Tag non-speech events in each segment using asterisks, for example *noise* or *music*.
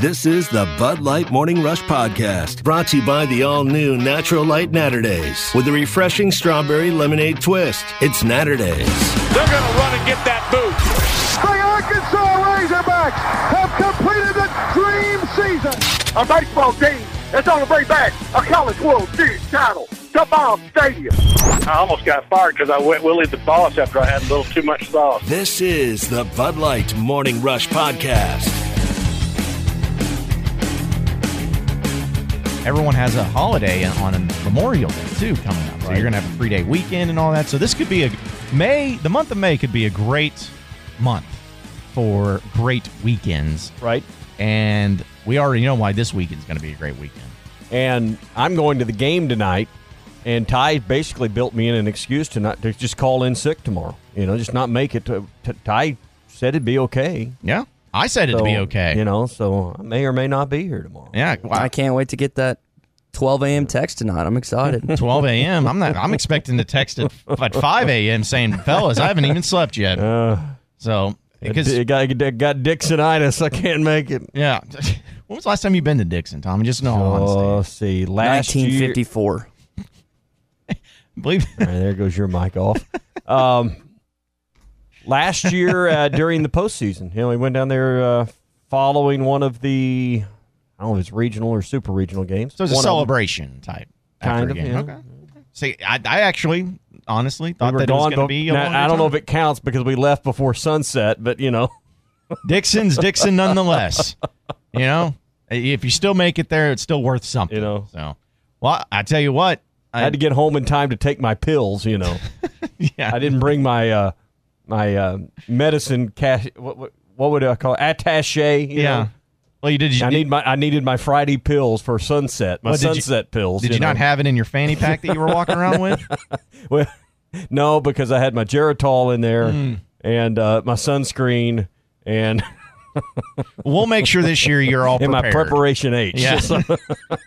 This is the Bud Light Morning Rush Podcast, brought to you by the all new Natural Light Naturdays with a refreshing strawberry lemonade twist. It's Naturdays. They're going to run and get that boot. The Arkansas Razorbacks have completed the dream season. A baseball team that's on the way back a College World Series title to Baum Stadium. I almost got fired because I went Willie the boss after I had a little too much sauce. This is the Bud Light Morning Rush Podcast. Everyone has a holiday on a Memorial Day too coming up. So Right. you're gonna have a three day weekend and all that. So this could be a May. The month of May could be a great month for great weekends. right? And we already know why this weekend's going to be a great weekend. And I'm going to the game tonight, and Ty basically built me in an excuse to not to just call in sick tomorrow. You know, just not make it. To, to Ty said it'd be okay. Yeah, I said it'd be okay. You know, so I may or may not be here tomorrow. yeah, I can't wait to get that 12 a.m. text tonight. I'm excited. *laughs* 12 a.m. I'm not. I'm expecting to text at, at 5 a.m. saying, "Fellas, I haven't even slept yet." Uh, So because it got, it got Dicksonitis. I can't make it. yeah, *laughs* when was the last time you've been to Dickson, Tommy? Just in all Oh, honesty, see. Last year, 1954. *laughs* believe. All right, there goes your mic off. Um, last year uh, *laughs* during the postseason, you know, we went down there uh, following one of the, I don't know if it's regional or super regional games. So it's a One of celebration type. after Kind of, game. yeah. Okay. See, I, I actually, honestly, thought were that it was going to be. A now, I don't know if it counts because we left before sunset, but you know, *laughs* Dickson's Dickson nonetheless. you know, if you still make it there, it's still worth something. You know. So, well, I tell you what, I had to get home in time to take my pills. You know, *laughs* yeah, I didn't bring my uh, my uh, medicine cash. What, what what would I call it? attaché? you yeah. know? Well, you did. You, I need my I needed my Friday pills for sunset. My Well, did you- sunset pills. Did you, not know. have it in your fanny pack that you were walking around *laughs* with? Well, no, because I had my Geritol in there Hmm. and uh, my sunscreen and *laughs* We'll make sure this year you're all *laughs* and my preparation H. Yeah. *laughs*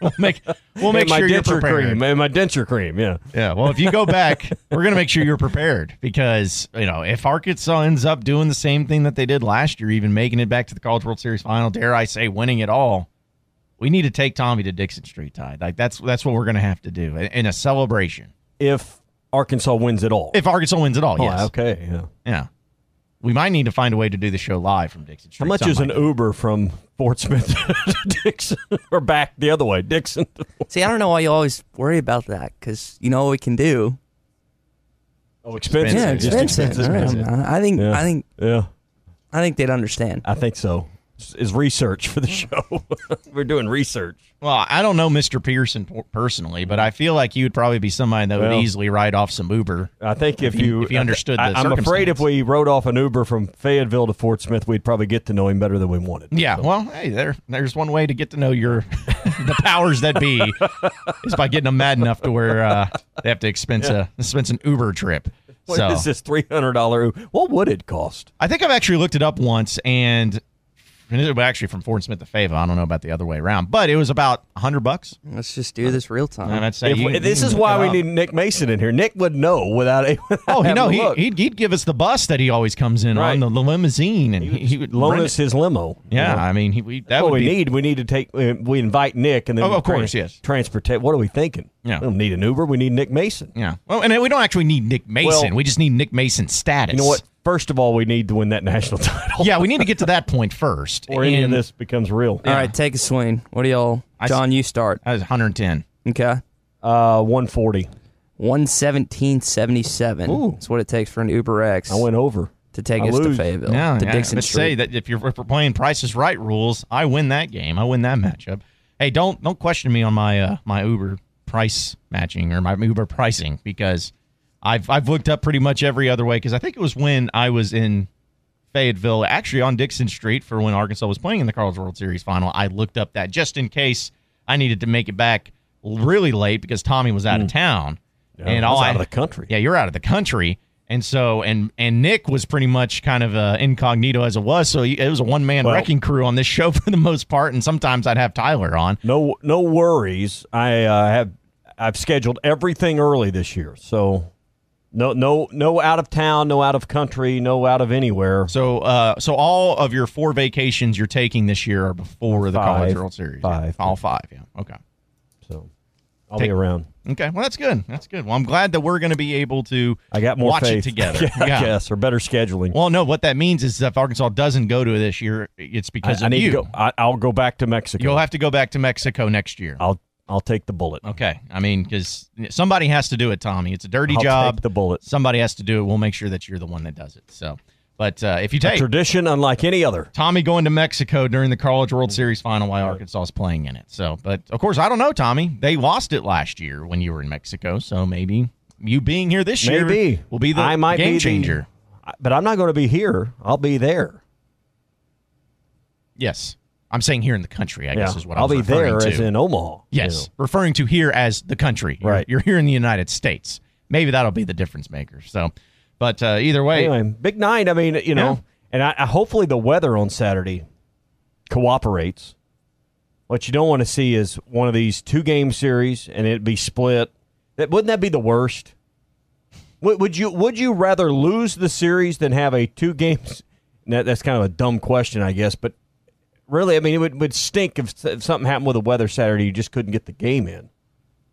We'll make we'll make and my sure you're denture prepared. cream and my denture cream. Yeah. Yeah, well, if you go back, we're gonna make sure you're prepared because you know if Arkansas ends up doing the same thing that they did last year, even making it back to the College World Series final, dare I say, winning it all, we need to take Tommy to Dickson Street Tide. Like that's that's what we're gonna have to do in- in a celebration. If Arkansas wins it all. If Arkansas wins it all, oh, yes, okay. Yeah. yeah. We might need to find a way to do the show live from Dickson Street. How much is an Something like Uber from Fort Smith *laughs* to Dickson or back the other way, Dickson? See, I don't know why you always worry about that because you know what we can do. Oh, expensive. Yeah, Expensive. expensive. Just I. I think. Yeah. I think. Yeah, I think they'd understand. I think so. It's- It's research for the show. *laughs* We're doing research. Well, I don't know Mr. Pearson personally, but I feel like you would probably be somebody that would Well- easily write off some Uber. I think if, If he- you if he understood the I, I'm afraid if we rode off an Uber from Fayetteville to Fort Smith, we'd probably get to know him better than we wanted. Yeah, well, hey, there, there's one way to get to know your *laughs* the powers that be *laughs* is by getting them mad enough to where uh, they have to expense a expense an Uber trip. What so is this three hundred dollar? What would it cost? I think I've actually looked it up once, and, and it was actually from Fort Smith to Fayetteville. I don't know about the other way around, but it was about hundred bucks. Let's just do this real time. And I'd say If you- we- you this can is look why it we up. need Nick Mason in here. Nick would know without *laughs* a. Oh, you know, he, look. he'd, he'd give us the bus that he always comes in Right. on the, the limousine, and he, he would loan rent us it. his limo. Yeah, You know? I mean, he, we, that That's what would we be need. We need to take. uh, We invite Nick, and then Oh, of tran- course, yes. Transportate. What are we thinking? Yeah. we don't need an Uber. We need Nick Mason. Yeah. Well, and we don't actually need Nick Mason. Well- we just need Nick Mason status. You know what? First of all, we need to win that *laughs* national title. Yeah, we need to get to that point first. or any of this becomes real. All right, take a swing. What do y'all? I s- John, you start. That was 110. Okay. Uh, one forty. One seventeen seventy seven. Ooh. That's what it takes for an Uber X I went over. to take I us to lose. Fayetteville Yeah, to yeah. Dickson Let's Street. say that if you're, if we're playing Prices Right rules, I win that game. I win that matchup. Hey, don't don't question me on my uh, my Uber price matching or my Uber pricing because I've I've looked up pretty much every other way because I think it was when I was in Fayetteville, actually on Dickson Street for when Arkansas was playing in the College World Series final. I looked up that just in case I needed to make it back really late because Tommy was out of town. and I all I- out of the country. Yeah, you're out of the country. And so, and and Nick was pretty much kind of uh, incognito as it was. So it was a one man Well- wrecking crew on this show *laughs* for the most part. And sometimes I'd have Tyler on. No, no worries. I uh, have I've scheduled everything early this year, so No, no, no out of town, no out of country, no out of anywhere. So, uh, so all of your four vacations you're taking this year are before the College World Series. Five. all five. Yeah. Okay. So I'll Take- be around. Okay. Well, that's good. That's good. Well, I'm glad that we're going to be able to. I got more watch faith it *laughs* together. I guess, or better scheduling. Well, no. What that means is if Arkansas doesn't go to this year, it's because I, I of need you. to go. I, I'll go back to Mexico. You'll have to go back to Mexico next year. I'll I'll take the bullet. Okay. I mean, because somebody has to do it, Tommy. It's a dirty I'll job. take the bullet. Somebody has to do it. We'll make sure that you're the one that does it. So, but uh, if you A take tradition unlike any other. Tommy going to Mexico during the College World Series final while Arkansas is playing in it. So, but of course, I don't know, Tommy. They lost it last year when you were in Mexico. So maybe you being here this year Maybe will be the I might game be the- changer. But I'm not going to be here. I'll be there. Yes. I'm saying here in the country, I guess is what I'll be there to. as in Omaha. you Yes, know. referring to here as the country. You're- Right. You're, here in the United States. Maybe that'll be the difference maker. So, but uh, either way, Anyway, big night. I mean, you know, Yeah. and I, I hopefully the weather on Saturday cooperates. What you don't want to see is one of these two game series and it be split. That wouldn't that be the worst? Would, would you would you rather lose the series than have a two games? *laughs* That, that's kind of a dumb question, I guess, but really, I mean, it would, would stink if, if something happened with the weather Saturday. You just couldn't get the game in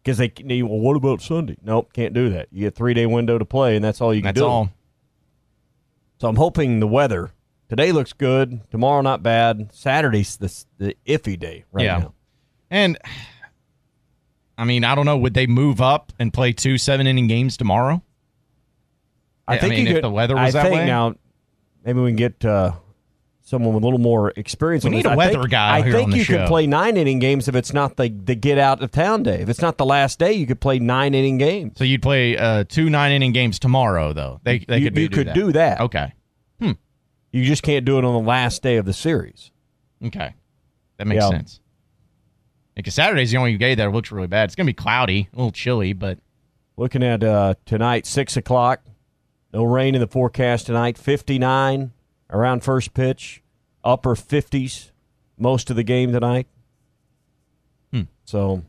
because they. they- Well, what about Sunday? Nope, can't do that. You get three day window to play, and that's all you can that's do. all. So I'm hoping the weather today looks good. Tomorrow not bad. Saturday's the the iffy day right Yeah. now. And I mean, I don't know. Would they move up and play two seven inning games tomorrow? I I think mean, you if could, the weather was I that think way? now maybe we can get uh, someone with a little more experience. We need this. a I weather think, guy I think you show. could play nine inning games if it's not the the get out of town day. If it's not the last day, you could play nine inning games. So you'd play uh, two nine inning games tomorrow, though. They they you, could you do could that. do that. Okay, Hmm. You just can't do it on the last day of the series. okay, that makes Yeah. sense. Because Saturday's the only day that looks really bad. It's gonna be cloudy, a little chilly, but Looking at uh, tonight, six o'clock. No rain in the forecast tonight. Fifty-nine around first pitch. Upper fifties most of the game tonight. Hmm. So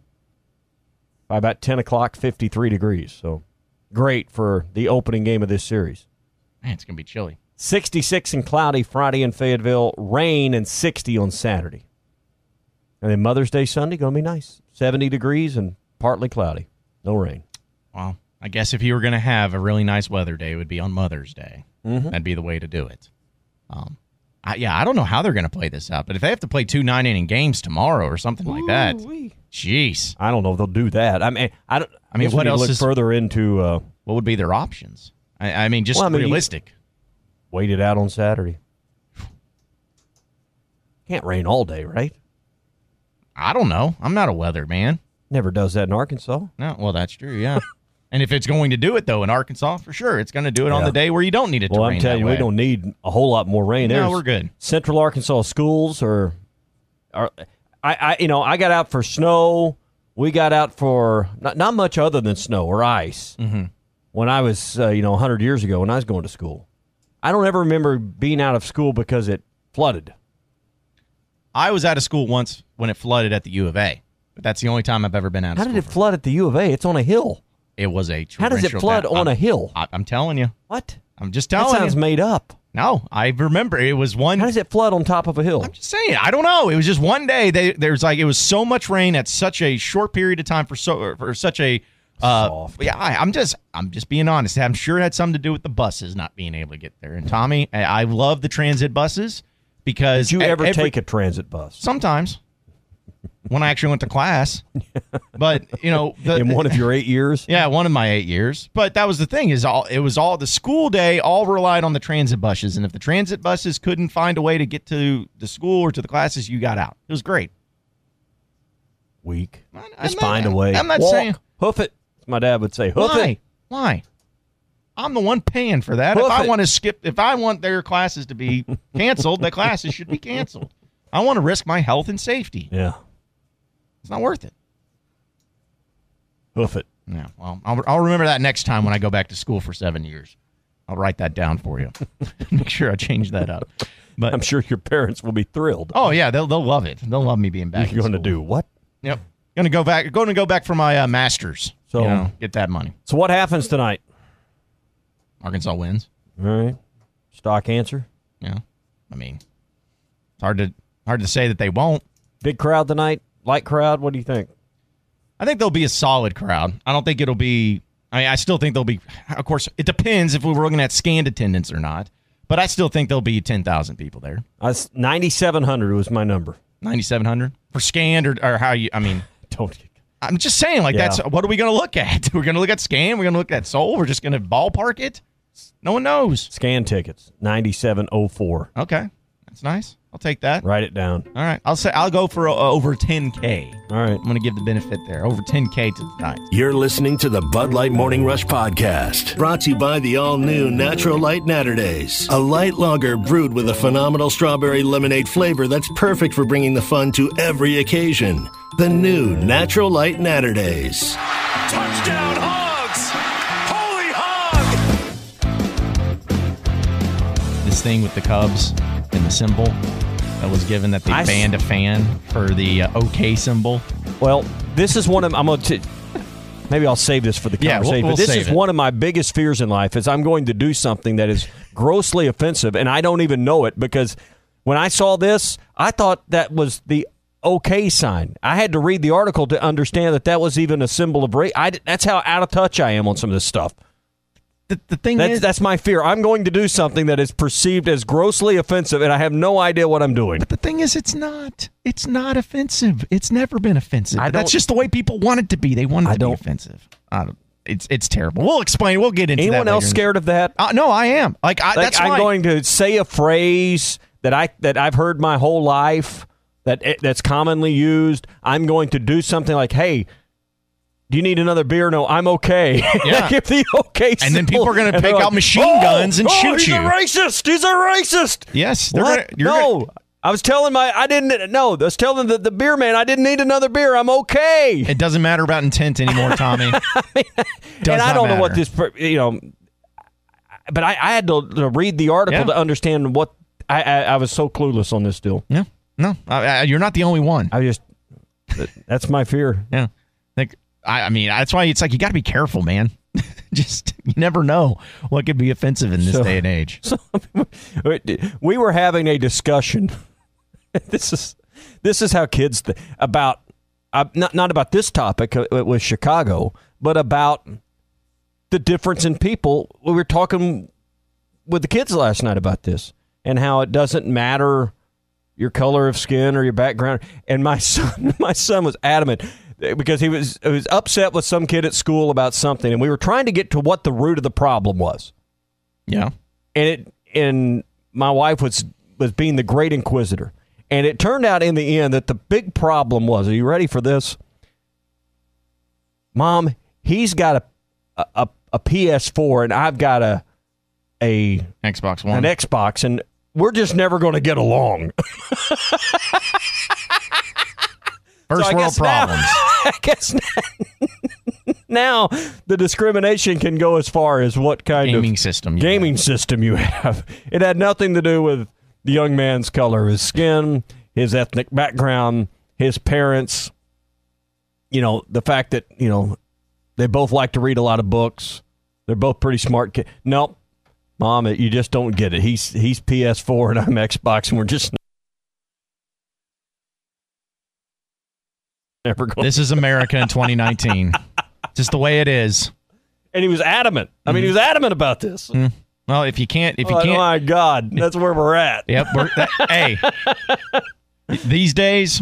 by about ten o'clock, fifty-three degrees. So great for the opening game of this series. man, it's gonna be chilly. 66 and cloudy Friday in Fayetteville. Rain and 60 on Saturday. And then Mother's Day Sunday going to be nice. 70 degrees and partly cloudy. No rain. Well, I guess if you were gonna have a really nice weather day, it would be on Mother's Day. Mm-hmm. That'd be the way to do it. Um, I, yeah, I don't know how they're gonna play this out, but if they have to play two nine inning games tomorrow or something like that, jeez, I don't know if they'll do that. I mean, I don't. I mean, guess we what else look is- further into uh, what would be their options? I, I mean, just Well, I mean, realistic. wait it out on Saturday. Can't rain all day, right? I don't know. I'm not a weather man. Never does that in Arkansas. No, well, that's true. Yeah. *laughs* and if it's going to do it though in Arkansas, for sure, it's going to do it on the day where you don't need it Well, to I'm telling you, way. we don't need a whole lot more rain. No, There's we're good. Central Arkansas schools are, are I, I, you know, I got out for snow. We got out for not, not much other than snow or ice Mm-hmm. when I was, uh, you know, 100 years ago when I was going to school. I don't ever remember being out of school because it flooded. I was out of school once when it flooded at the U of A, but that's the only time I've ever been out of How did it flood at the U of A? It's on a hill. It was a How does it flood down- on a I'm- hill? I, I'm telling you. What? I'm just telling. That sounds you. made up. no, I remember it was one. How does it flood on top of a hill? I'm just saying. I don't know. It was just one day. They, there's like it was so much rain at such a short period of time for so for such a. Uh, Soft. yeah, I, I'm just I'm just being honest. I'm sure it had something to do with the buses not being able to get there. And Tommy, I, I love the transit buses because Did you ever every- take a transit bus? sometimes when I actually went to class. But you know, the, In one of your eight years? yeah, one of my eight years. But that was the thing is all it was all the school day all relied on the transit buses, and if the transit buses couldn't find a way to get to the school or to the classes, you got out. It was great. Weak. I'm Just not- find a way. I'm not Walk. saying Hoof it. My dad would say, hoof why. it. Why? I'm the one paying for that. if I it. want to skip, if I want their classes to be *laughs* canceled, the classes should be canceled. I want to risk my health and safety. Yeah. It's not worth it. Hoof it. Yeah. Well, I'll, I'll remember that next time when I go back to school for seven years. I'll write that down for you. *laughs* *laughs* Make sure I change that up. But I'm sure your parents will be thrilled. oh yeah, they'll they'll love it. They'll love me being back. You're going to do what? Yep. Going to go back. Going to go back for my uh, masters. So- you know, get that money. So what happens tonight? Arkansas wins. All right. Stock answer. Yeah, I mean, it's hard to hard to say that they won't. Big crowd tonight. Light crowd. What do you think? I think there'll be a solid crowd. I don't think it'll be. I mean, I still think there'll be. Of course, it depends if we were looking at scanned attendance or not. But I still think there'll be ten thousand people there. Uh, 9,700 was my number. Ninety seven hundred for scanned or, or how you? I mean, *laughs* Don't. I'm just saying. Like Yeah. that's what are we going to look at? *laughs* We're going to look at scan. We're going to look at soul. We're just going to ballpark it. No one knows. Scan tickets. 9,704. Okay, that's nice. I'll take that. Write it down. All right, I'll say I'll go for uh, over 10k. All right. I'm going to give the benefit there. Over 10k to tonight. You're listening to the Bud Light Morning Rush Podcast, brought to you by the all new Natural Light Naturdays, a light lager brewed with a phenomenal strawberry lemonade flavor that's perfect for bringing the fun to every occasion. The new Natural Light Naturdays. Touchdown, Hogs! Holy hog! This thing with the Cubs and the symbol that was given that they I s- banned a fan for the uh, OK symbol. Well, this is one of I'm going to. Maybe I'll save this for the Yeah, we'll- conversation. we'll but this is it. one of my biggest fears in life is I'm going to do something that is grossly offensive, and I don't even know it because when I saw this, I thought that was the okay sign. I had to read the article to understand that that was even a symbol of race. I, that's how out of touch I am on some of this stuff. The, the thing That's, is, that's my fear. I'm going to do something that is perceived as grossly offensive, and I have no idea what I'm doing. But the thing is, it's not. It's not offensive. It's never been offensive. That's just the way people want it to be. They want it I to don't- be offensive. I don't, it's it's terrible. We'll explain. We'll get into it. Anyone else scared of that? Uh, no, I am. Like, I, Like, that's I'm going to say a phrase that I that I've heard my whole life that eh, that's commonly used. I'm going to do something like, "Hey, do you need another beer?" No, I'm okay. *laughs* Yeah. Give the okay. And then people are gonna And they're take out machine guns and oh, shoot he's you." He's a racist. He's a racist. Yes, gonna- you're no. gonna- I was telling my I didn't no, I was telling the, the beer man I didn't need another beer. I'm okay. It doesn't matter about intent anymore, Tommy. *laughs* Does and I don't know what this, you know, but I, I had to, to read the article Yeah. to understand what I, I, I was so clueless on this deal. Yeah, no, uh, you're not the only one. I just, that's my fear. Yeah, like I, I mean, that's why it's like you got to be careful, man. *laughs* Just you never know what could be offensive in this So- day and age. So *laughs* we were having a discussion. *laughs* this is this is how kids th- about uh, not not about this topic uh, with Chicago, but about the difference in people. We were talking with the kids last night about this and how it doesn't matter your color of skin or your background. And my son, my son was adamant because he was he was upset with some kid at school about something, and we were trying to get to what the root of the problem was. Yeah, and it and my wife was was being the great inquisitor. And it turned out in the end that the big problem was are you ready for this? Mom he's got a a, a ps4 and i've got a a Xbox One. an xbox and we're just never going to get along *laughs* First So I world guess now- problems. *laughs* i guess now, now the discrimination can go as far as what kind Gaming of system. you gaming system you have. It had nothing to do with the young man's color, his skin, his ethnic background, his parents. You know, the fact that, you know, they both like to read a lot of books. They're both pretty smart kids. Nope. Mom, you just don't get it. He's he's PS4 and I'm Xbox and we're just *laughs* never going This is America in 2019. *laughs* Just the way it is. and he was adamant. I mean, he was adamant about this. Well, if you can't, if you oh can't, oh my God, that's where we're at. Yep. We're, that, hey, *laughs* these days,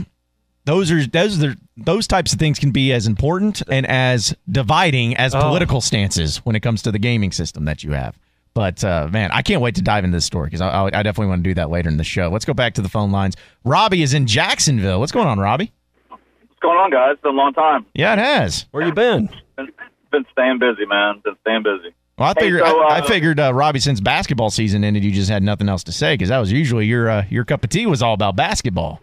those are those are those types of things can be as important and as dividing as Oh. political stances when it comes to the gaming system that you have. But uh, man, I can't wait to dive into this story because I, I, I definitely want to do that later in the show. Let's go back to the phone lines. Robbie is in Jacksonville. What's going on, Robbie? What's going on, guys? It's been a long time. Yeah, it has. Where you been? Been, been staying busy, man. Been staying busy. Well, I Hey, figured so, I, I uh, figured uh, Robbie, since basketball season ended, you just had nothing else to say because that was usually your uh, your cup of tea was all about basketball.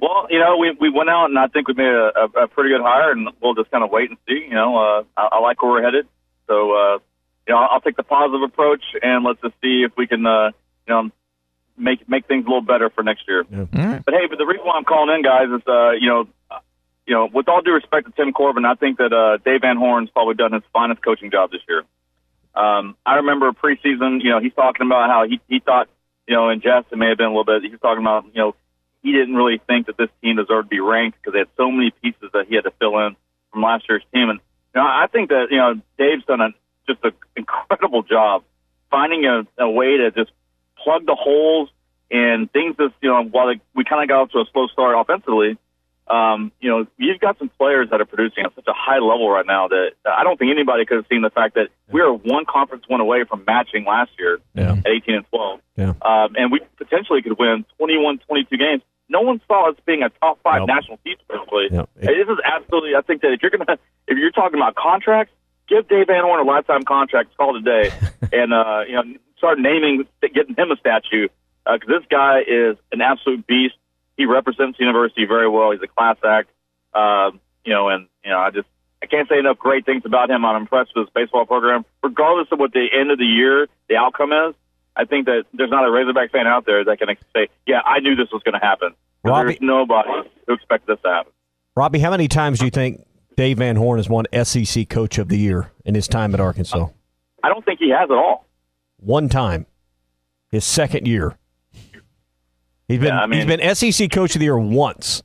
Well, you know, we we went out and I think we made a, a, a pretty good hire, and we'll just kind of wait and see. You know, uh, I, I like where we're headed, so uh, you know, I'll take the positive approach, and let's just see if we can, uh, you know, make make things a little better for next year. All right. But hey, but the reason why I'm calling in, guys, is uh, you know, uh, you know, with all due respect to Tim Corbin, I think that uh, Dave Van Horn's probably done his finest coaching job this year. Um, I remember preseason, you know, he's talking about how he he thought, you know, in jest it may have been a little bit. He was talking about, you know, he didn't really think that this team deserved to be ranked because they had so many pieces that he had to fill in from last year's team. And you know, I think that you know Dave's done a just an incredible job finding a, a way to just plug the holes and things that you know while they, we kind of got off to a slow start offensively. Um, you know, you've got some players that are producing at such a high level right now that I don't think anybody could have seen the fact that we were one conference win away from matching last year Yeah. at 18 and 12. Yeah. Um, and we potentially could win 21, 22 games. No one saw us being a top five Nope. national team potentially. Yep. This is absolutely. I think that if you're gonna, if you're talking about contracts, give Dave Van Horn a lifetime contract. Call it a day, *laughs* and uh, you know, start naming, getting him a statue because this guy is an absolute beast. He represents the university very well. He's a class act. Um, you know, and you know, I just I can't say enough great things about him. I'm impressed with his baseball program, regardless of what the end of the year the outcome is. I think that there's not a Razorback fan out there that can say, "Yeah, I knew this was going to happen." Robbie- There's nobody who expects this to happen. Robbie, how many times do you think Dave Van Horn has won SEC Coach of the Year in his time at Arkansas? I don't think he has at all. One time, his second year. He's been Yeah, I mean- he's been SEC Coach of the Year once,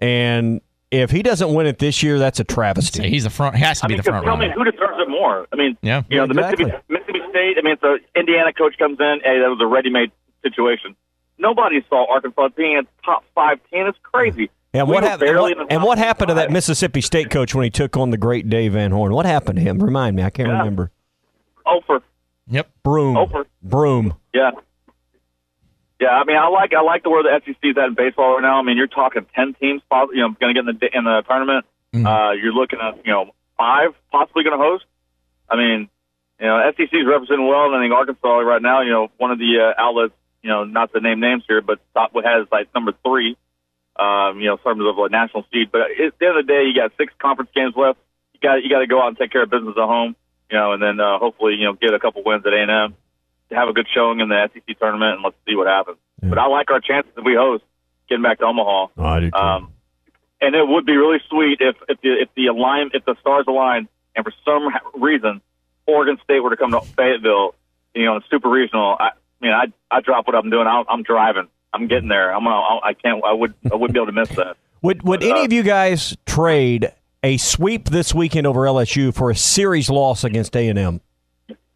and if he doesn't win it this year, that's a travesty. He's the front. He has to I be mean, the 'cause front tell me runner. who deserves it more. I mean, Yeah. you know, the Exactly. Mississippi, Mississippi State. I mean, it's a Indiana coach comes in. Hey, that was a ready-made situation. Nobody saw Arkansas being a top five team. It's crazy. And We what were happened? And what, and what happened to that. Mississippi State coach when he took on the great Dave Van Horn? What happened to him? Remind me. I can't Yeah. remember. Ofer. Yep. Broom. Ofer. Broom. Yeah. Yeah, I mean, I like I like the where the SEC is at in baseball right now. I mean, you're talking ten teams, you know, going to get in the in the tournament. Mhm. Uh, you're looking at you know five possibly going to host. I mean, you know, SEC is representing well, and I think Arkansas right now, you know, one of the uh, outlets, you know, not to name names here, but top has like number three, um, you know, in terms of like national seed. But at the end of the day, you got six conference games left. You got you got to go out and take care of business at home, you know, and then uh, hopefully, you know, get a couple wins at A and M have a good showing in the SEC tournament, and let's see what happens. Yeah. But I like our chances if we host getting back to Omaha. Oh, I do too. Um, and it would be really sweet if if the if the align if the stars align and for some reason Oregon State were to come to Fayetteville, you know, in super regional. I, I mean, I I drop what I'm doing. I'm, I'm driving. I'm getting there. I'm gonna. I can't. I would. I wouldn't be able to miss that. *laughs* Would would But, any uh, of you guys trade a sweep this weekend over LSU for a series loss against A and M?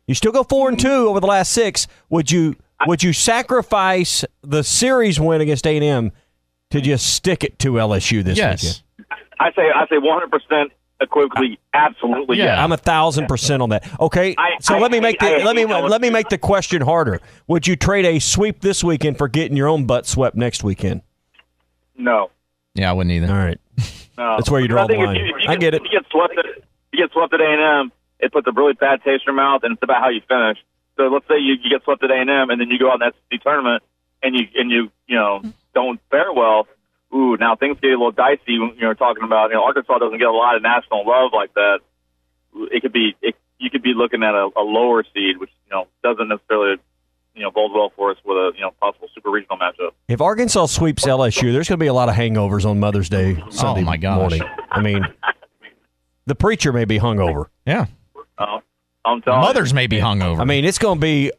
You still go four and two over the last six. Would you would you sacrifice the series win against A and M to just stick it to LSU this Yes. weekend? I say. I say 100 percent equivocally. Absolutely. Yeah. yes. I'm a thousand percent on that. Okay, I- so I let me make the hate- I let me LSU. let me make the question harder. Would you trade a sweep this weekend for getting your own butt swept next weekend? No. Yeah, I wouldn't either. All right. No. That's where you draw I think the if line. you- if you I get it. You get swept at, you get swept at A and M, it puts a really bad taste in your mouth, and it's about how you finish. So let's say you, you get swept at A and M, and then you go out in the SEC tournament, and you and you you know don't fare well. Ooh, now things get a little dicey. When you're talking about you know Arkansas doesn't get a lot of national love like that. It could be it, you could be looking at a, a lower seed, which you know doesn't necessarily you know bode well for us with a you know possible super regional matchup. If Arkansas sweeps LSU, there's going to be a lot of hangovers on Mother's Day oh Sunday Oh, my gosh. morning. I mean, *laughs* the preacher may be hungover. Yeah. Uh, I'm telling you. Mothers may be hungover. I mean, it's going to be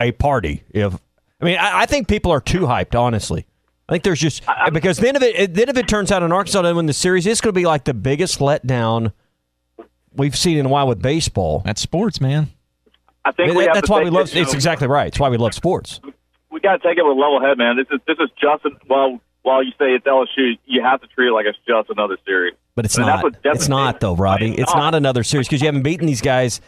a party. If I mean, I, I think people are too hyped. Honestly, I think there's just because then if it then if it turns out in Arkansas doesn't win the series, it's going to be like the biggest letdown we've seen in a while with baseball. that's sports, man. I think we That- have that's to why we love. this, It's know, exactly right. It's why we love sports. we got to take it with a level head, man. This is this is just an, well, while you say it's LSU, you have to treat it like it's just another series. But it's I mean, not. that's It's not though, Robbie. It's not another series because you haven't beaten these guys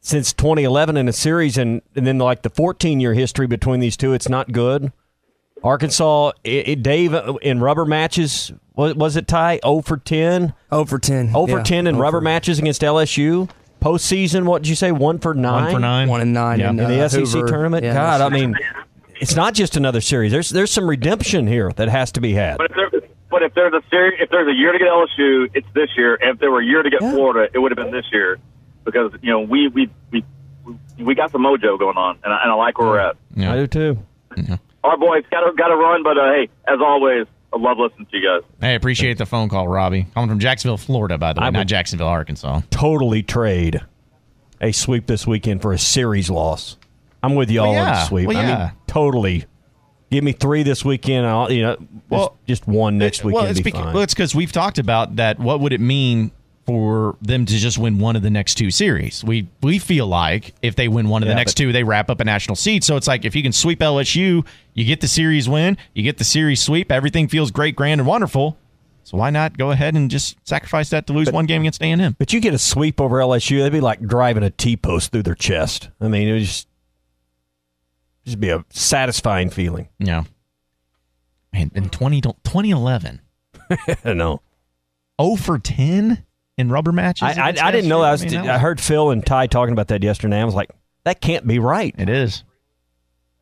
since 2011 in a series, and and then like the 14 year history between these two, it's not good. Arkansas, it, it- Dave uh, in rubber matches was, was it tie 0 for 10, Over 10. 0 for yeah. 10 in Over. rubber matches against LSU. Postseason, what did you say? One for nine. One for nine. One and nine Yeah. in, in the uh, SEC Hoover. tournament. Yeah, God, I mean, it's not just another series. There's there's some redemption here that has to be had. But if there, but if there's a series, if there's a year to get LSU, it's this year. And if there were a year to get Yeah. Florida, it would have been this year because you know we we we we got some mojo going on, and I, and I like where we're at. Yeah. I do too. Our boys got to got to run, but uh, hey, as always, I love listening to you guys. Hey, appreciate the phone call, Robbie. Coming from Jacksonville, Florida, by the way, I not Jacksonville, Arkansas. Totally trade a sweep this weekend for a series loss. I'm with y'all Well, on the sweep. Well, I yeah. mean, totally. Give me three this weekend. I'll, you know, Well, just, just one next weekend. Well, it's be because fine. well, we've talked about that. What would it mean for them to just win one of the next two series? We we feel like if they win one of the next but- two, they wrap up a national seed. So it's like if you can sweep LSU, you get the series win, you get the series sweep. Everything feels great, grand, and wonderful. So why not go ahead and just sacrifice that to lose one game against A and M? But you get a sweep over LSU, they'd be like driving a T post through their chest. I mean, it would just just be a satisfying feeling. Yeah. Man, in 20, 2011, *laughs* I know. 0 for 10 in rubber matches. I, I, I didn't know that. I, was, mean, I heard Phil and Ty talking about that yesterday. I was like, that can't be right. It is.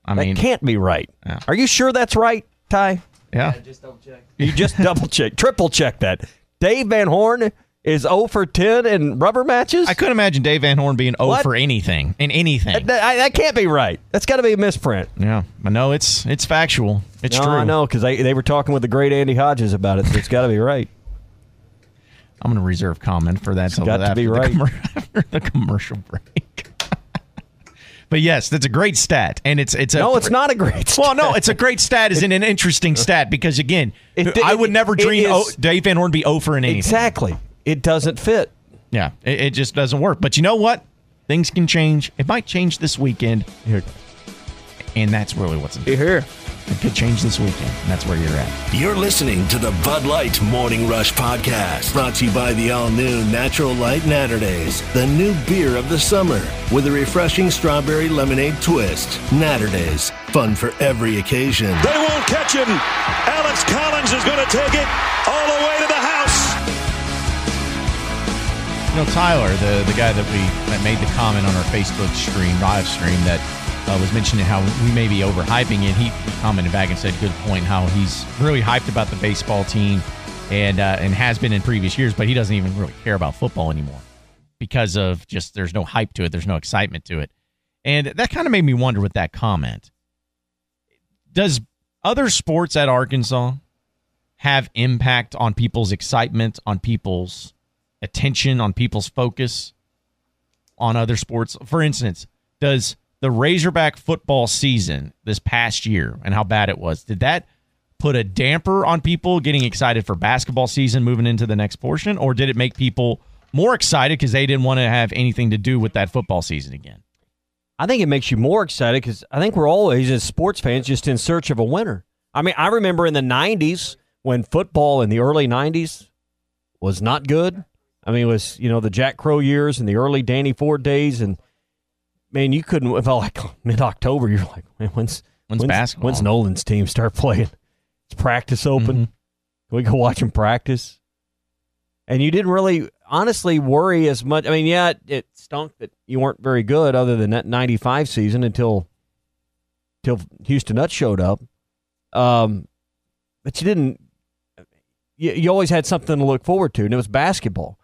I that mean, can't be right. Yeah. Are you sure that's right, Ty? yeah. You just *laughs* double check, triple check that. Dave Van Horn is 0 for 10 in rubber matches? I couldn't imagine Dave Van Horn being 0 What? for anything in anything. that, I- that can't be right. That's got to be a misprint. yeah, but no, it's it's factual. It's no, true. I know because they, they were talking with the great Andy Hodges about it. So it's got to be right. I'm going to reserve comment for that. till got to after be the right. commer- *laughs* after the commercial break. *laughs* but yes, that's a great stat, and it's it's a No, it's not a great. Well, no, it's a great stat. Is in an interesting stat because again, It- I would never it dream is- oh, Dave Van Horn be 0 for in anything. exactly. It doesn't fit. Yeah, it, it just doesn't work. But you know what? Things can change. It might change this weekend, Here, and that's really what's important. You're here. It could change this weekend, and that's where you're at. You're listening to the Bud Light Morning Rush Podcast, brought to you by the all new Natural Light Naturdays, the new beer of the summer, with a refreshing strawberry lemonade twist. Naturdays, fun for every occasion. They won't catch him. Alex Collins is going to take it all the way to the house. Know, Tyler, the the guy that we that made the comment on our Facebook stream, live stream, that uh, was mentioning how we may be overhyping it. He, he commented back and said, "Good point. How he's really hyped about the baseball team, and uh, and has been in previous years, but he doesn't even really care about football anymore because of just there's no hype to it, there's no excitement to it, and that kind of made me wonder with that comment. Does other sports at Arkansas have impact on people's excitement, on people's attention, on people's focus on other sports? For instance, does the Razorback football season this past year and how bad it was, did that put a damper on people getting excited for basketball season moving into the next portion, or did it make people more excited because they didn't want to have anything to do with that football season again? I think it makes you more excited because I think we're always, as sports fans, just in search of a winner. I mean, I remember in the 90s when football in the early 90s was not good. I mean, it was, you know, the Jack Crowe years and the early Danny Ford days. And, man, you couldn't, if like *laughs* mid October, you're like, man, when's, When's basketball? When's Nolan's team start *laughs* playing? Is practice open? Mhm. Can we go watch them practice? And you didn't really, honestly, worry as much. I mean, yeah, it, it stunk that you weren't very good other than that 95 season until, until Houston Nutt showed up. Um, but you didn't, you, you always had something to look forward to, and it was basketball.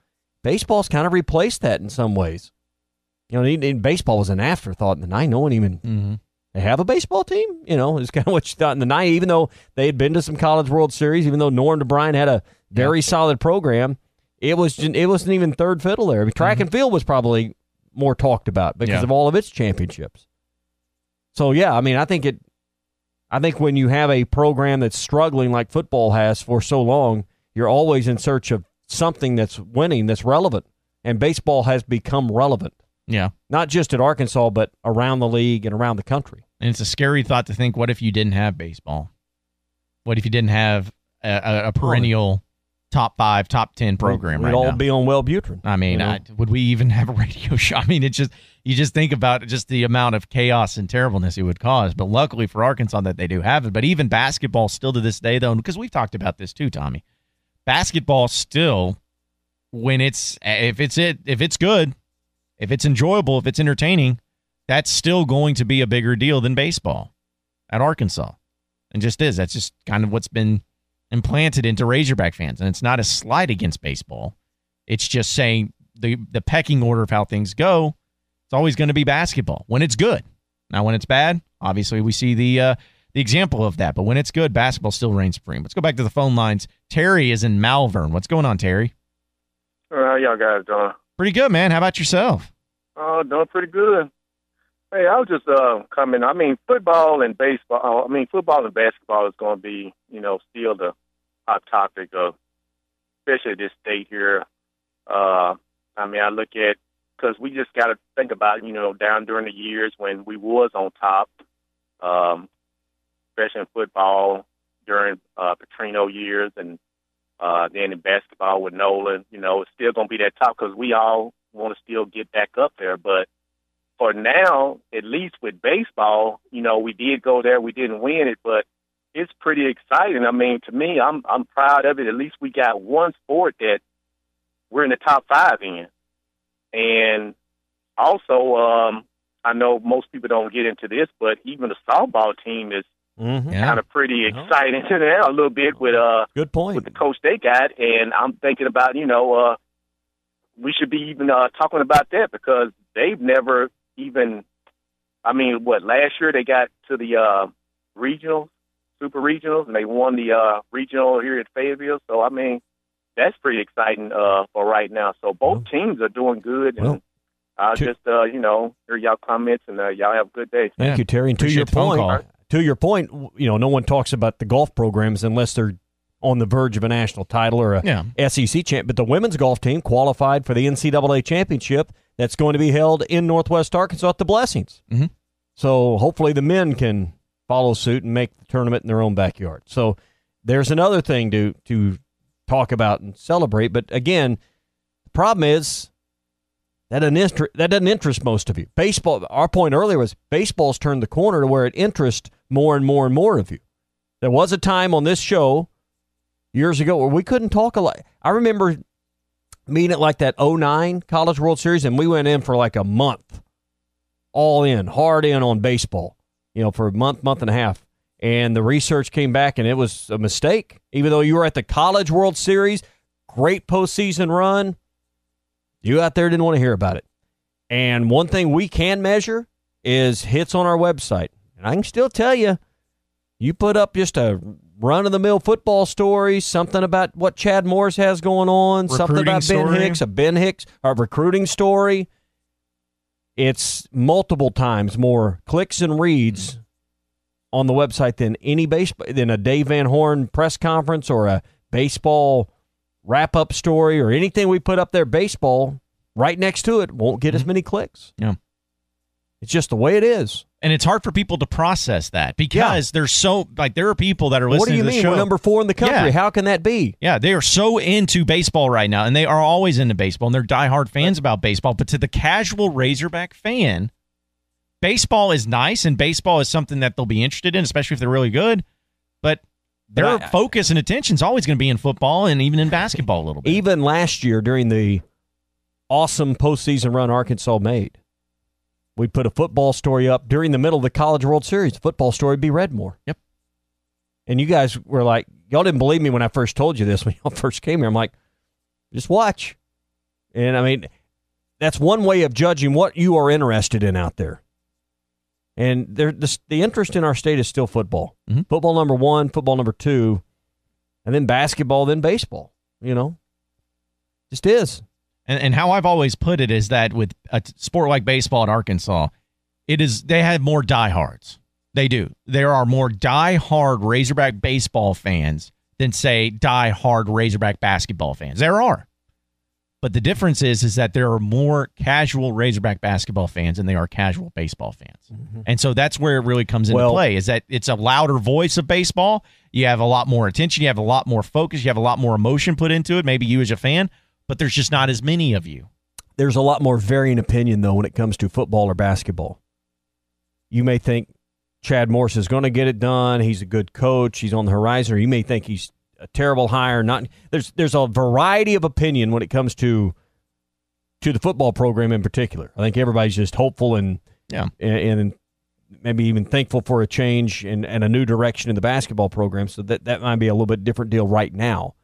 Baseball's kind of replaced that in some ways. You know, baseball was an afterthought in the night. No one even Mm-hmm. they have a baseball team. You know, it's kind of *laughs* what you thought in the night. Even though they had been to some College World Series, even though Norm DeBriyn had a very solid program, it was it wasn't even third fiddle there. I mean, track and field was probably more talked about because Yeah. of all of its championships. So yeah, I mean, I think it. I think when you have a program that's struggling like football has for so long, you're always in search of something that's winning, that's relevant, and baseball has become relevant, Yeah. not just at Arkansas, but around the league and around the country. And it's a scary thought to think what if you didn't have baseball? What if you didn't have a, a, perennial top five, top 10 program We'd right all now? be on Wellbutrin. I mean, you know? I, would we even *laughs* have a radio show? I mean, it's just you just think about just the amount of chaos and terribleness it would cause. But luckily for Arkansas that they do have it. But even basketball still to this day, though, because we've talked about this too, Tommy. Basketball still, when it's if it's it if it's good, if it's enjoyable, if it's entertaining, that's still going to be a bigger deal than baseball at Arkansas. And just is. That's just kind of what's been implanted into Razorback fans. And it's not a slight against baseball. It's just saying the the pecking order of how things go. It's always going to be basketball when it's good. Now, when it's bad, obviously we see the uh, the example of that. But when it's good, basketball still reigns supreme. Let's go back to the phone lines. Terry is in Malvern. What's going on, Terry? How y'all guys doing? Pretty good, man. How about yourself? Oh, doing pretty good. Hey, I was just uh, coming. I mean, football and baseball. I mean, football and basketball is going to be, you know, still the hot topic of, especially this state here. Uh, I mean, I look at because we just got to think about, you know, down during the years when we was on top, um, especially in football during uh, Petrino years, and uh, then in basketball with Nolan. You know, it's still going to be that top because we all want to still get back up there. But for now, at least with baseball, you know, we did go there. We didn't win it, but it's pretty exciting. I mean, to me, I'm I'm proud of it. At least we got one sport that we're in the top five in, and also, um, I know most people don't get into this, but even the softball team is Mm-hmm. kind of pretty exciting *laughs* to now a little bit with uh Good point. with the coach they got, and I'm thinking about you know uh we should be even uh talking about that because they've never even. I mean, what last year they got to the uh regionals, super regionals, and they won the uh regional here at Fayetteville. So I mean, that's pretty exciting uh for right now. So both teams are doing good, and Well, I'll to- just uh you know hear y'all comments, and uh, y'all have a good day. Thank Yeah. you, Terry. And to Appreciate your point, call. To your point, you know, no one talks about the golf programs unless they're on the verge of a national title or a Yeah. SEC champ. But the women's golf team qualified for the NCAA championship that's going to be held in Northwest Arkansas at the Blessings. Mhm. So hopefully the men can follow suit and make the tournament in their own backyard. So there's another thing to to talk about and celebrate. But again, the problem is that doesn't, that doesn't interest most of you. Baseball, our point earlier was baseball's turned the corner to where it interests more and more and more of you. There was a time on this show years ago where we couldn't talk a lot. I remember meeting at like that 09 College World Series, and we went in for like a month, all in, hard in on baseball, you know, for a month, month and a half. And the research came back, and it was a mistake. Even though you were at the College World Series, great postseason run, you out there didn't want to hear about it. And one thing we can measure is hits on our website. And I can still tell you, you put up just a run of the mill football story, something about what Chad Morris has going on, something about Ben story. Hicks, a Ben Hicks, a recruiting story. It's multiple times more clicks and reads on the website than any baseball than a Dave Van Horn press conference or a baseball wrap up story or anything we put up there baseball right next to it won't get as mm-hmm. many clicks. Yeah. It's just the way it is. And it's hard for people to process that because there's so like there are people that are listening What do you mean? show. We're number four in the country. Yeah. How can that be? Yeah, they are so into baseball right now, and they are always into baseball, and they're diehard fans about baseball. But to the casual Razorback fan, baseball is nice, and baseball is something that they'll be interested in, especially if they're really good. But their I- focus and attention is always going to be in football and even in basketball a little bit. Even last year during the awesome postseason run Arkansas made, we put a football story up during the middle of the College World Series. The football story would be read more. Yep. And you guys were like, y'all didn't believe me when I first told you this when *laughs* y'all first came here. I'm like, just watch. And I mean, that's one way of judging what you are interested in out there. And the, the interest in our state is still football. Mhm. Football number one, football number two, and then basketball, then baseball. You know, just is. And, and how I've always put it is that with a sport like baseball at Arkansas, it is they have more diehards. They do. There are more diehard Razorback baseball fans than say diehard Razorback basketball fans. There are. But the difference is is that there are more casual Razorback basketball fans than they are casual baseball fans. Mm-hmm. And so that's where it really comes into Well- play is that it's a louder voice of baseball. You have a lot more attention, you have a lot more focus, you have a lot more emotion put into it, maybe you as a fan, but there's just not as many of you. There's a lot more varying opinion, though, when it comes to football or basketball. You may think Chad Morris is going to get it done. He's a good coach. He's on the horizon. Or you may think he's a terrible hire. Not there's there's a variety of opinion when it comes to to the football program in particular. I think everybody's just hopeful and Yeah. and, and maybe even thankful for a change and, and a new direction in the basketball program. So that that might be a little bit different deal right now.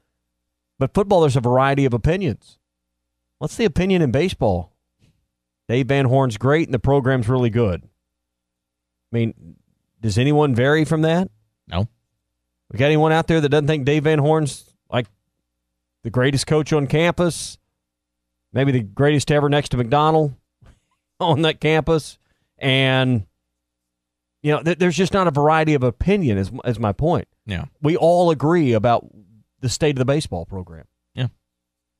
But football, there's a variety of opinions. What's the opinion in baseball? Dave Van Horn's great and the program's really good. I mean, does anyone vary from that? No. We got anyone out there that doesn't think Dave Van Horn's like the greatest coach on campus? Maybe the greatest ever next to McDonnell? *laughs* on that campus, and you know, th- there's just not a variety of opinion. Is is my point? Yeah. We all agree about the state of the baseball program. Yeah.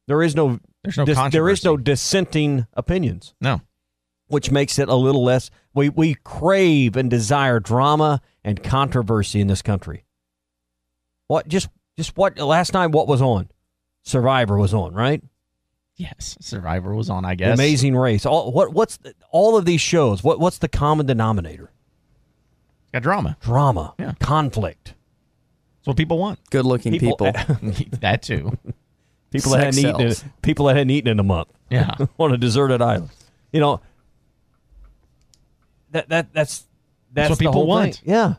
There is no There's no dis- there is no dissenting opinions. No. Which makes it a little less we we crave and desire drama and controversy in this country. What just just what last night what was on? Survivor was on, right? Yes, Survivor was on. I guess. Amazing Race. All what what's the, all of these shows? What what's the common denominator? Got drama. Drama. Yeah. Conflict. That's what people want. Good looking people. *laughs* that too. *laughs* People that hadn't eaten people that hadn't eaten in a month. Yeah. *laughs* on a deserted island. You know that that that's that's, what the people whole want. thing. Yeah.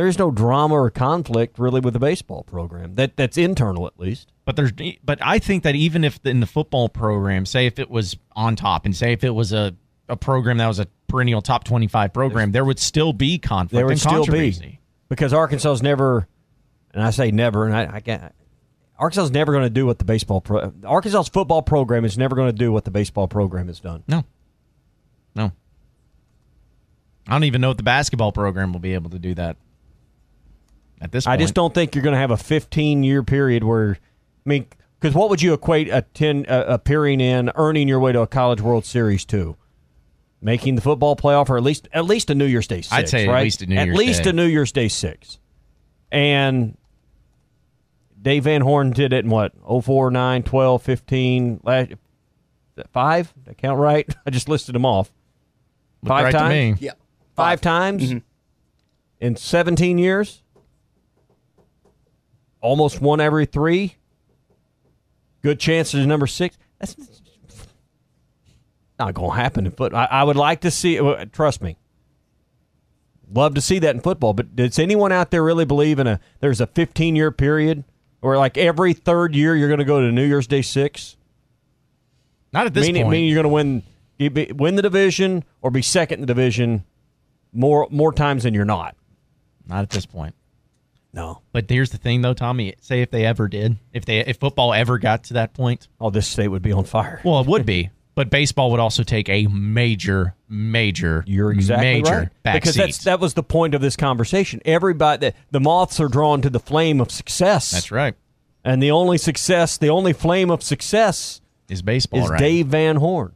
There is no drama or conflict really with the baseball program. That that's internal at least. But there's, but I think that even if in the football program, say if it was on top, and say if it was a, a program that was a perennial top twenty five program, there would still be conflict There would and still controversy. be because Arkansas's never, and I say never, and I, I can't. Arkansas's never going to do what the baseball pro. Arkansas's football program is never going to do what the baseball program has done. No, no. I don't even know if the basketball program will be able to do that. At this, I just don't think you're going to have a 15 year period where, I mean, because what would you equate a 10 uh, appearing in, earning your way to a College World Series to? Making the football playoff, or at least at least a New Year's Day six. I'd say at least a New at Year's least Day. a New Year's Day six. And Dave Van Horn did it in what 04, 9, 12, 15, last, five? Did I count right? *laughs* I just listed them off. Looked five right to times. me. Yeah. Five times in 17 years. Almost one every three. Good chances of number six. That's not going to happen in football. I, I would like to see. Trust me. Love to see that in football. But does anyone out there really believe in a there's a 15 year period where like every third year you're going to go to New Year's Day six? Not at this meaning, point. meaning you're going to win you be, win the division or be second in the division more more times than you're not. Not at this point. No. But here's the thing, though, Tommy. Say if they ever did, if they if football ever got to that point, Oh, this state would be on fire. well, it would be. But baseball would also take a major, major, You're exactly major right. back because seat. that's that was the point of this conversation. Everybody, the, the moths are drawn to the flame of success. That's right. And the only success, the only flame of success, Is baseball is right? Dave Van Horn.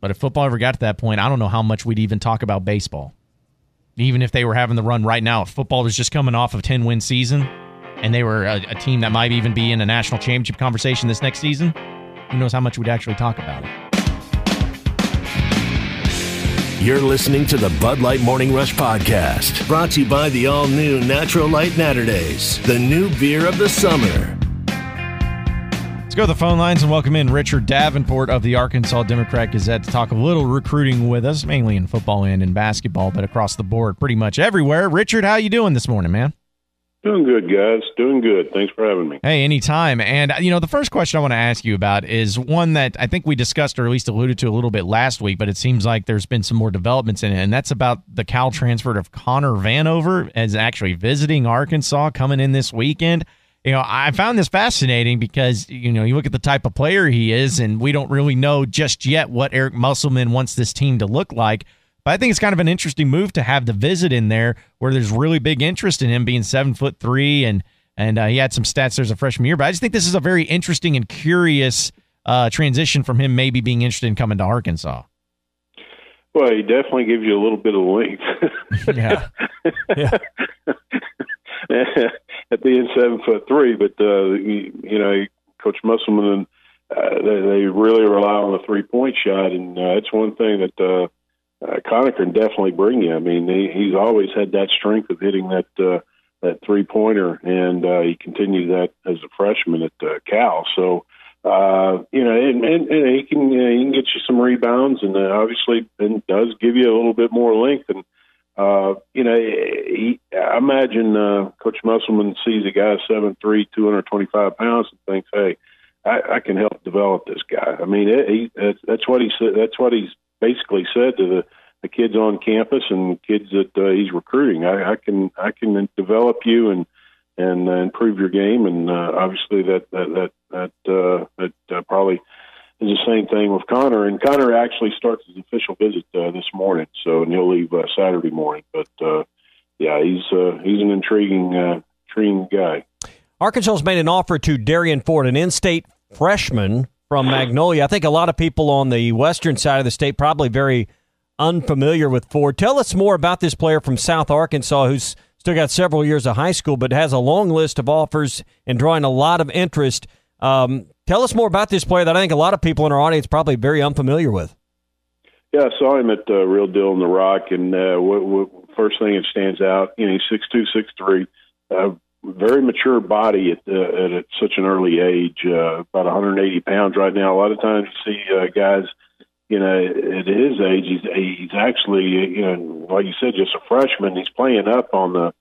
But if football ever got to that point, I don't know how much we'd even talk about baseball. Even if they were having the run right now, if football was just coming off of ten win season, and they were a, a team that might even be in a national championship conversation this next season, who knows how much we'd actually talk about it. You're listening to the Bud Light Morning Rush Podcast, brought to you by the all new Natural Light Naturdays, the new beer of the summer. Let's go to the phone lines and welcome in Richard Davenport of the Arkansas Democrat Gazette to talk a little recruiting with us, mainly in football and in basketball, but across the board, pretty much everywhere. Richard, how you doing this morning, man? Doing good, guys. Doing good. Thanks for having me. Hey, anytime. And, uh, you know, the first question I want to ask you about is one that I think we discussed or at least alluded to a little bit last week, but it seems like there's been some more developments in it. And that's about the Cal transfer of Connor Vanover as actually visiting Arkansas coming in this weekend. You know, I found this fascinating because, you know, you look at the type of player he is, and we don't really know just yet what Eric Musselman wants this team to look like. But I think it's kind of an interesting move to have the visit in there where there's really big interest in him being seven foot three and and uh, he had some stats there as a freshman year. But I just think this is a very interesting and curious uh, transition from him maybe being interested in coming to Arkansas. Well, he definitely gives you a little bit of length. *laughs* Yeah. *laughs* Yeah. *laughs* At being seven foot three, but uh, you, you know, Coach Musselman and uh, they, they really rely on the three point shot, and uh, it's one thing that uh, uh, Connor can definitely bring you. I mean, he, he's always had that strength of hitting that uh, that three pointer, and uh, he continued that as a freshman at uh, Cal. So. Uh, you know, and, and, and he can uh, he can get you some rebounds, and uh, obviously, and does give you a little bit more length. And uh, you know, he, I imagine uh, Coach Musselman sees a guy seven three, two hundred twenty five pounds, and thinks, "Hey, I, I can help develop this guy." I mean, it, he, that's, that's what he said. That's what he's basically said to the, the kids on campus and kids that uh, he's recruiting. I, I can I can develop you and and uh, improve your game, and uh, obviously that that that that, uh, that uh, probably is the same thing with Connor, and Connor actually starts his official visit uh, this morning, so and he'll leave uh, Saturday morning. But uh, yeah, he's uh, he's an intriguing uh, intriguing guy. Arkansas's made an offer to Derrian Ford, an in-state freshman from Magnolia. I think a lot of people on the western side of the state probably very unfamiliar with Ford. Tell us more about this player from South Arkansas who's still got several years of high school, but has a long list of offers and drawing a lot of interest. Um, tell us more about this player that I think a lot of people in our audience probably very unfamiliar with. Yeah, I saw him at uh, Real Deal in the Rock, and uh, first thing that stands out, you know, he's six two, six three, uh, very mature body at, uh, at, at such an early age, uh, about 180 pounds right now. A lot of times you see uh, guys, you know, at his age, he's he's actually, you know, like you said, just a freshman. He's playing up on the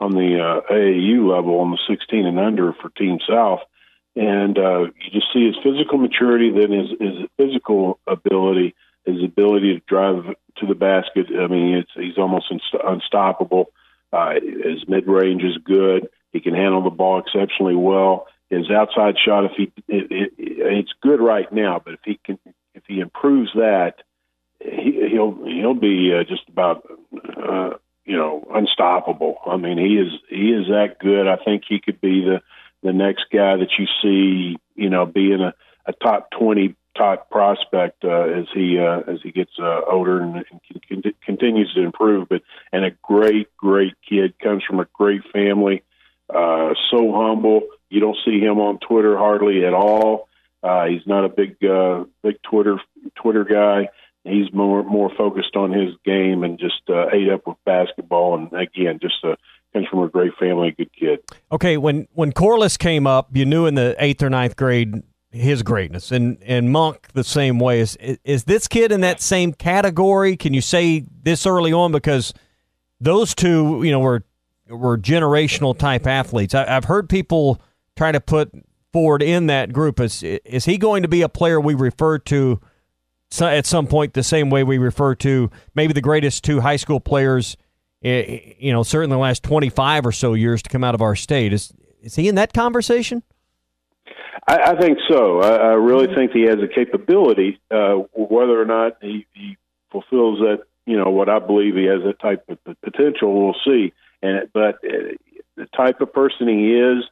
on the uh, AAU level on the 16 and under for Team South, and uh, you just see his physical maturity, then his his physical ability, his ability to drive to the basket. I mean, it's he's almost inst- unstoppable. Uh, his mid range is good. He can handle the ball exceptionally well. His outside shot, if he, it, it, it's good right now, but if he can, if he improves that, he, he'll he'll be uh, just about uh, you know unstoppable. I mean, he is he is that good. I think he could be the the next guy that you see, you know, being a, a top twenty top prospect uh, as he uh, as he gets uh, older and, and con- continues to improve. But and a great great kid comes from a great family. Uh, so humble. You don't see him on Twitter hardly at all. Uh, he's not a big uh, big Twitter Twitter guy. He's more more focused on his game and just uh, ate up with basketball. And again, just a comes from a great family, good kid. Okay, when when Corliss came up, you knew in the eighth or ninth grade his greatness, and and Monk the same way. Is is this kid in that same category? Can you say this early on because those two, you know, were were generational type athletes. I, have heard people try to put Ford in that group. Is is he going to be a player we refer to at some point the same way we refer to maybe the greatest two high school players? You know, certainly the last twenty five or so years to come out of our state. Is is he in that conversation? I, I think so. I, I really think he has a capability. Uh, whether or not he, he fulfills that, you know, what I believe he has that type of potential, we'll see. And but uh, the type of person he is,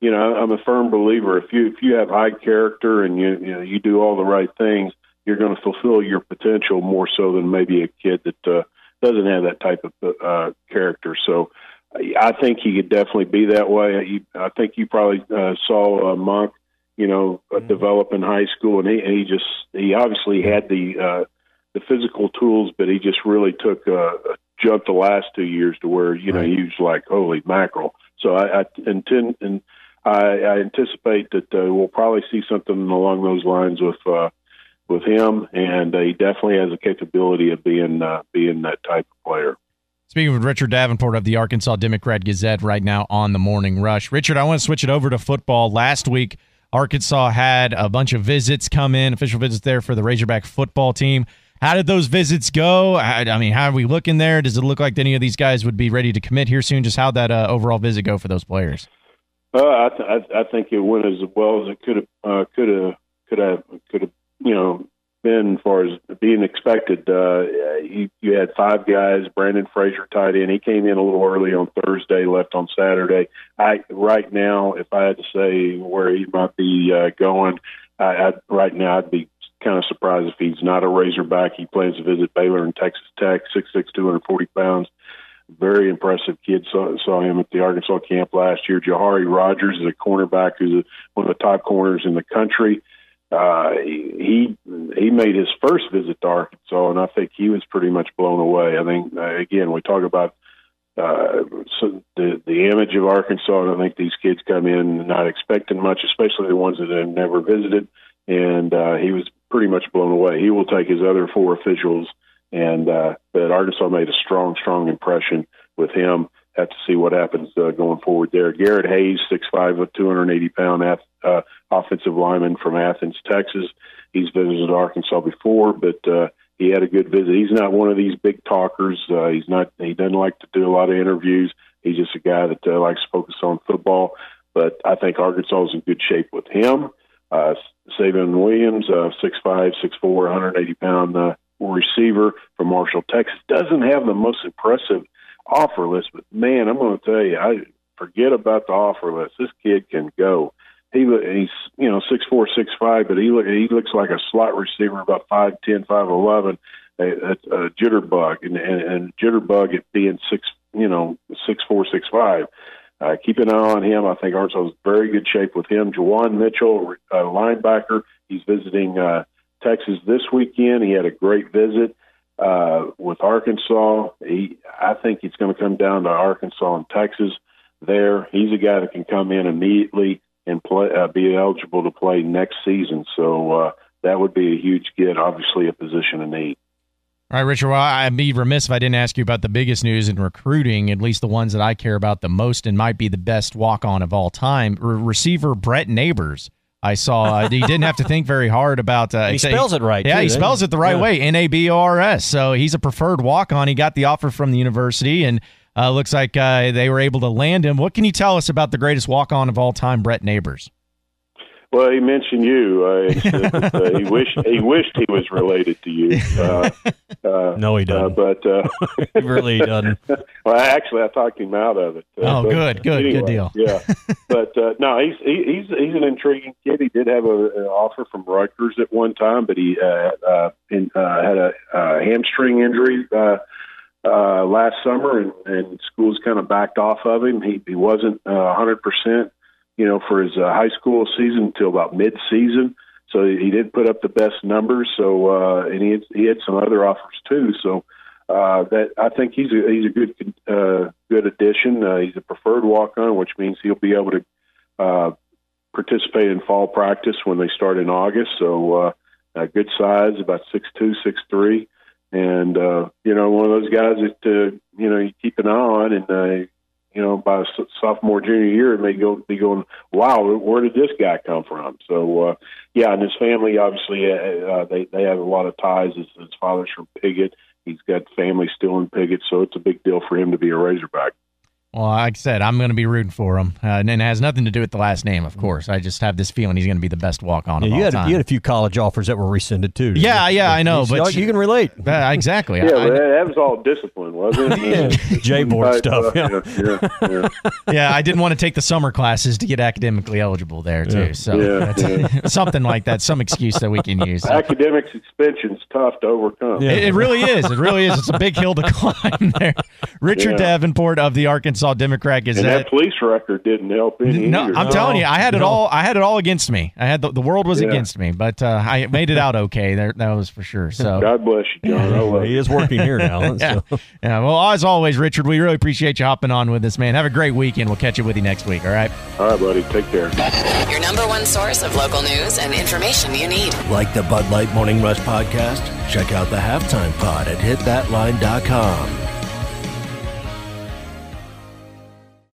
you know, I'm a firm believer. If you if you have high character and you you know you do all the right things, you're going to fulfill your potential more so than maybe a kid that uh, doesn't have that type of uh, character. So. I think he could definitely be that way. I think you probably uh, saw uh, Monk, you know, mm-hmm. develop in high school, and he, and he just he obviously had the uh, the physical tools, but he just really took a, a jumped the last two years to where you know right. he was like holy mackerel. So I, I intend and I, I anticipate that uh, we'll probably see something along those lines with uh, with him, and uh, he definitely has the capability of being uh, being that type of player. Speaking with Richard Davenport of the Arkansas Democrat Gazette right now on the Morning Rush. Richard, I want to switch it over to football. Last week, Arkansas had a bunch of visits come in, official visits there for the Razorback football team. How did those visits go? I, mean, how are we looking there? Does it look like any of these guys would be ready to commit here soon? Just how that uh, overall visit go for those players? Uh, I, th- I, I think it went as well as it could have, uh, could have, could have, could have, you know, been as far as being expected. Uh, you, you had five guys. Brandon Frazier tied in. He came in a little early on Thursday, left on Saturday. I right now, if I had to say where he might be uh, going, I, I, right now I'd be kind of surprised if he's not a Razorback. He plans to visit Baylor and Texas Tech, six six, two hundred forty pounds. Very impressive kid. Saw, saw him at the Arkansas camp last year. Jahari Rogers is a cornerback who's a, one of the top corners in the country. Uh, he he made his first visit to Arkansas, and I think he was pretty much blown away. I think uh, again we talk about uh, so the the image of Arkansas, and I think these kids come in not expecting much, especially the ones that have never visited. And uh, he was pretty much blown away. He will take his other four officials, and uh, but Arkansas made a strong, strong impression with him. Have to see what happens uh, going forward there. Garrett Hayes, six five, a two hundred eighty pound uh, offensive lineman from Athens, Texas. He's visited Arkansas before, but uh, he had a good visit. He's not one of these big talkers. Uh, he's not. He doesn't like to do a lot of interviews. He's just a guy that uh, likes to focus on football. But I think Arkansas is in good shape with him. Uh, Savion Williams, uh, 6'5", 6'4", 180 pound uh, receiver from Marshall, Texas, doesn't have the most impressive offer list, but man, I'm going to tell you, I forget about the offer list. This kid can go. He he's you know six four six five, but he look he looks like a slot receiver about five ten five eleven, a, a, a jitterbug, and, and and jitterbug at being six you know six four six five. Uh, keep an eye on him. I think Arkansas is very good shape with him. Juwan Mitchell, uh, linebacker, he's visiting uh, Texas this weekend. He had a great visit uh, with Arkansas. He, I think it's going to come down to Arkansas and Texas. There, he's a guy that can come in immediately and play, uh, be eligible to play next season. So uh, that would be a huge get. Obviously, a position of need. All right, Richard. Well, I'd be remiss if I didn't ask you about the biggest news in recruiting, at least the ones that I care about the most and might be the best walk on of all time. Re- receiver Brett Nabors. I saw uh, he didn't have to think very hard about. Uh, he spells it right. Yeah, too, he spells it the right yeah. way. N a b o r s. So he's a preferred walk on. He got the offer from the university, and uh, looks like uh, they were able to land him. What can you tell us about the greatest walk on of all time, Brett Nabors? Well, he mentioned you. Uh, *laughs* he, that, uh, he wished he wished he was related to you. Uh, uh, no, he doesn't. but uh, *laughs* he really doesn't. *laughs* well, actually, I talked him out of it. oh, good, good, anyway, good deal. Yeah, but uh, no, he's he, he's he's an intriguing kid. He did have a, an offer from Rutgers at one time, but he uh, uh, in, uh, had a uh, hamstring injury. Uh, uh, last summer, and, and schools kind of backed off of him. He he wasn't a hundred percent you know, for his uh, high school season until about mid-season. So he did put up the best numbers. So uh, and he had, he had some other offers too. So uh, that I think he's a he's a good uh, good addition. Uh, he's a preferred walk-on, which means he'll be able to uh, participate in fall practice when they start in August. So uh, a good size, about six two, six three. And uh, you know, one of those guys that uh, you know you keep an eye on, and uh, you know, by sophomore, junior year, and they go be going, wow, where did this guy come from? So, uh, yeah, and his family obviously uh, uh, they they have a lot of ties. His, his father's from Piggott. He's got family still in Piggott, so it's a big deal for him to be a Razorback. Well, like I said, I'm going to be rooting for him, uh, and it has nothing to do with the last name, of course. I just have this feeling he's going to be the best walk on Yeah, of you had time. you had a few college offers that were rescinded too. yeah, you? yeah, I know, you, but you can relate. *laughs* Uh, exactly. Yeah, I- that, that was all discipline, wasn't it? *laughs* Yeah, J-board stuff, uh, yeah. yeah, yeah, yeah. *laughs* yeah, I didn't want to take the summer classes to get academically eligible there too. Yeah. So Yeah, that's- something like that, some excuse that we can use. Academic suspension's tough to overcome. Yeah. It, it really is. It really is. It's a big hill to climb there. Richard Yeah. Davenport of the Arkansas Democrat And Gazette. that police record didn't help any. No, either. I'm telling you, I had it No. all. I had it all against me. I had the, the world was Yeah. against me, but uh, I made it out okay. There, that was for sure. So *laughs* God bless you, John. I love he is working here now. *laughs* yeah, so. yeah. Well, as always, Richard, we really appreciate you hopping on with us, man. Have a great weekend. We'll catch up with you next week. All right. All right, buddy. Take care. Your number one source of local news and information you need. Like the Bud Light Morning Rush podcast? Check out the halftime pod at hitthatline.com.